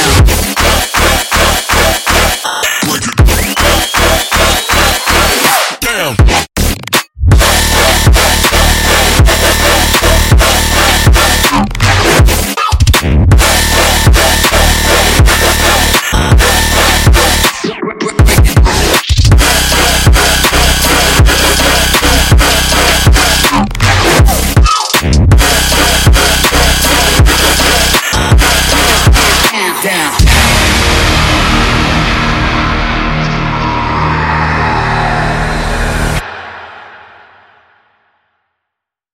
now. Down.